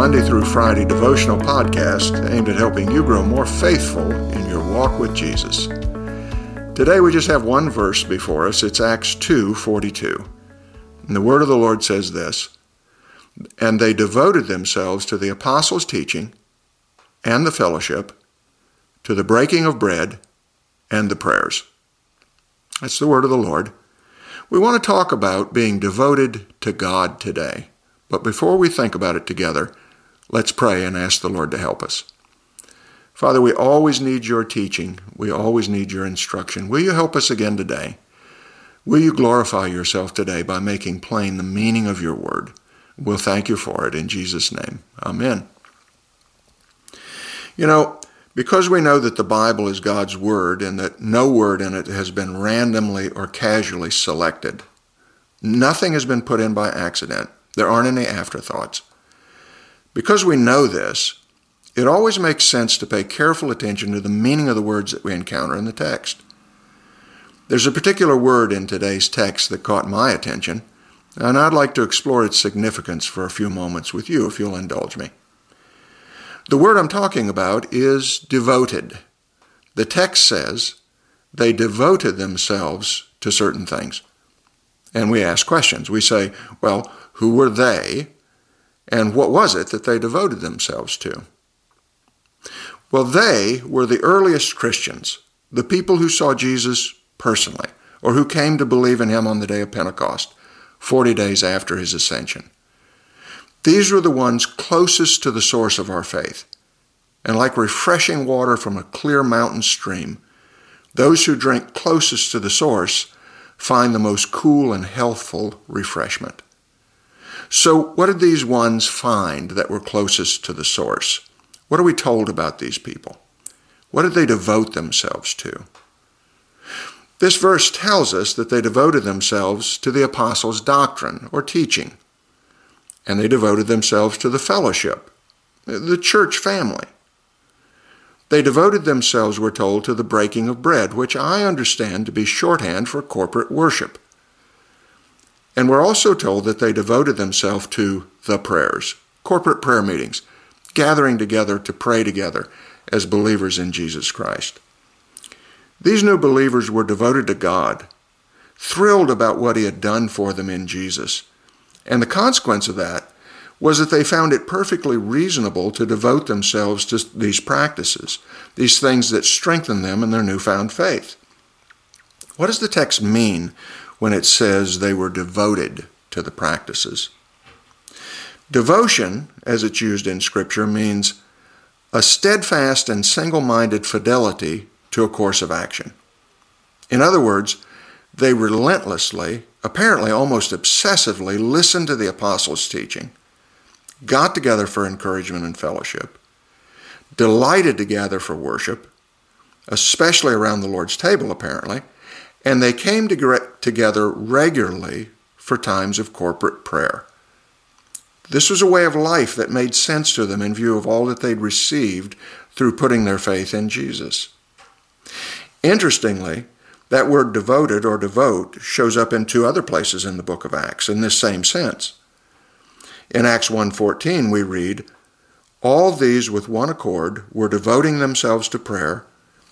Monday through Friday devotional podcast aimed at helping you grow more faithful in your walk with Jesus. Today we just have one verse before us. It's Acts 2:42. And the word of the Lord says this, and they devoted themselves to the apostles' teaching and the fellowship, to the breaking of bread and the prayers. That's the word of the Lord. We want to talk about being devoted to God today. But before we think about it together, let's pray and ask the Lord to help us. Father, we always need your teaching. We always need your instruction. Will you help us again today? Will you glorify yourself today by making plain the meaning of your word? We'll thank you for it in Jesus' name. Amen. You know, because we know that the Bible is God's Word and that no word in it has been randomly or casually selected, nothing has been put in by accident. There aren't any afterthoughts. Because we know this, it always makes sense to pay careful attention to the meaning of the words that we encounter in the text. There's a particular word in today's text that caught my attention, and I'd like to explore its significance for a few moments with you, if you'll indulge me. The word I'm talking about is devoted. The text says they devoted themselves to certain things. And we ask questions. We say, well, who were they? And what was it that they devoted themselves to? Well, they were the earliest Christians, the people who saw Jesus personally, or who came to believe in him on the day of Pentecost, 40 days after his ascension. These were the ones closest to the source of our faith. And like refreshing water from a clear mountain stream, those who drink closest to the source find the most cool and healthful refreshment. So, what did these ones find that were closest to the source? What are we told about these people? What did they devote themselves to? This verse tells us that they devoted themselves to the apostles' doctrine or teaching and they devoted themselves to the fellowship, the church family. They devoted themselves, we're told, to the breaking of bread, which I understand to be shorthand for corporate worship. And we're also told that they devoted themselves to the prayers, corporate prayer meetings, gathering together to pray together as believers in Jesus Christ. These new believers were devoted to God, thrilled about what He had done for them in Jesus, and the consequence of that was that they found it perfectly reasonable to devote themselves to these practices, these things that strengthen them in their newfound faith. What does the text mean when it says they were devoted to the practices? Devotion, as it's used in Scripture, means a steadfast and single minded fidelity to a course of action. In other words, they relentlessly, apparently almost obsessively, listened to the apostles' teaching, got together for encouragement and fellowship, delighted to gather for worship, especially around the Lord's table, apparently, and they came together regularly for times of corporate prayer. This was a way of life that made sense to them in view of all that they'd received through putting their faith in Jesus. Interestingly, that word devoted or devote shows up in two other places in the book of Acts in this same sense. In Acts 1:14 we read, "All these with one accord were devoting themselves to prayer,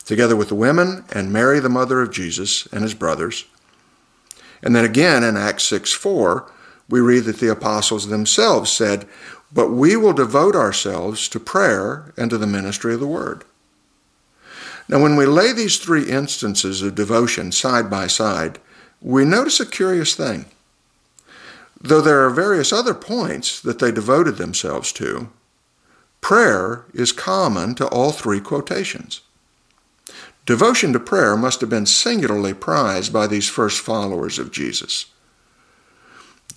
together with the women and Mary the mother of Jesus and his brothers." And then again in Acts 6:4 we read that the apostles themselves said, "But we will devote ourselves to prayer and to the ministry of the word." Now, when we lay these three instances of devotion side by side, we notice a curious thing. Though there are various other points that they devoted themselves to, prayer is common to all three quotations. Devotion to prayer must have been singularly prized by these first followers of Jesus.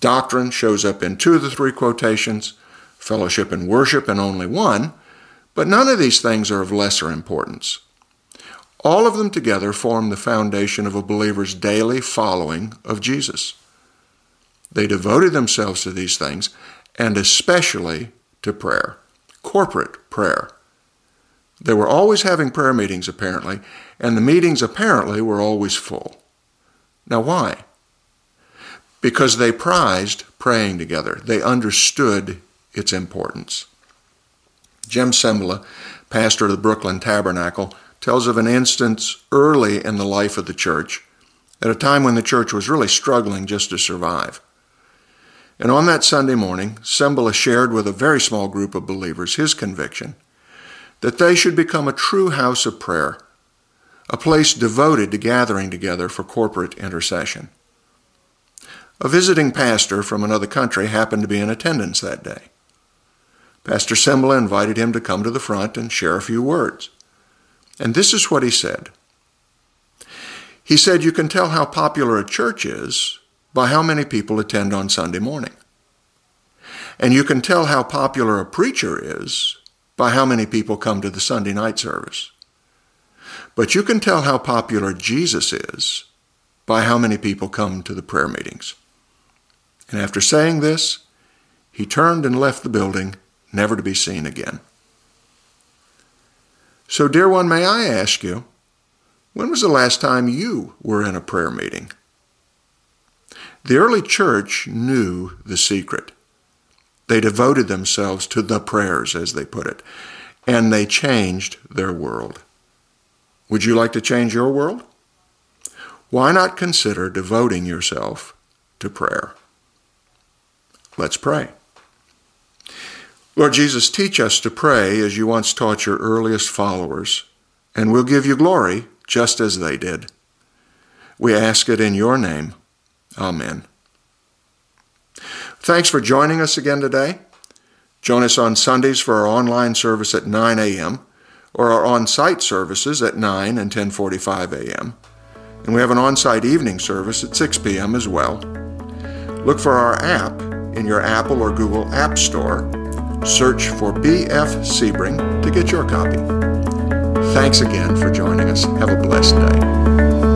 Doctrine shows up in two of the three quotations, fellowship and worship in only one, but none of these things are of lesser importance. All of them together form the foundation of a believer's daily following of Jesus. They devoted themselves to these things, and especially to prayer, corporate prayer. They were always having prayer meetings, apparently, and the meetings apparently were always full. Now, why? Because they prized praying together. They understood its importance. Jim Cymbala, pastor of the Brooklyn Tabernacle, tells of an instance early in the life of the church, at a time when the church was really struggling just to survive. And on that Sunday morning, Cymbala shared with a very small group of believers his conviction that they should become a true house of prayer, a place devoted to gathering together for corporate intercession. A visiting pastor from another country happened to be in attendance that day. Pastor Cymbala invited him to come to the front and share a few words. And this is what he said. He said, You can tell how popular a church is by how many people attend on Sunday morning. And you can tell how popular a preacher is by how many people come to the Sunday night service. But you can tell how popular Jesus is by how many people come to the prayer meetings. And after saying this, he turned and left the building never to be seen again. So, dear one, may I ask you, when was the last time you were in a prayer meeting? The early church knew the secret. They devoted themselves to the prayers, as they put it, and they changed their world. Would you like to change your world? Why not consider devoting yourself to prayer? Let's pray. Lord Jesus, teach us to pray as you once taught your earliest followers, and we'll give you glory just as they did. We ask it in your name. Amen. Thanks for joining us again today. Join us on Sundays for our online service at 9 a.m. or our on-site services at 9 and 10:45 a.m. And we have an on-site evening service at 6 p.m. as well. Look for our app in your Apple or Google App Store Search for B.F. Sebring to get your copy. Thanks again for joining us. Have a blessed day.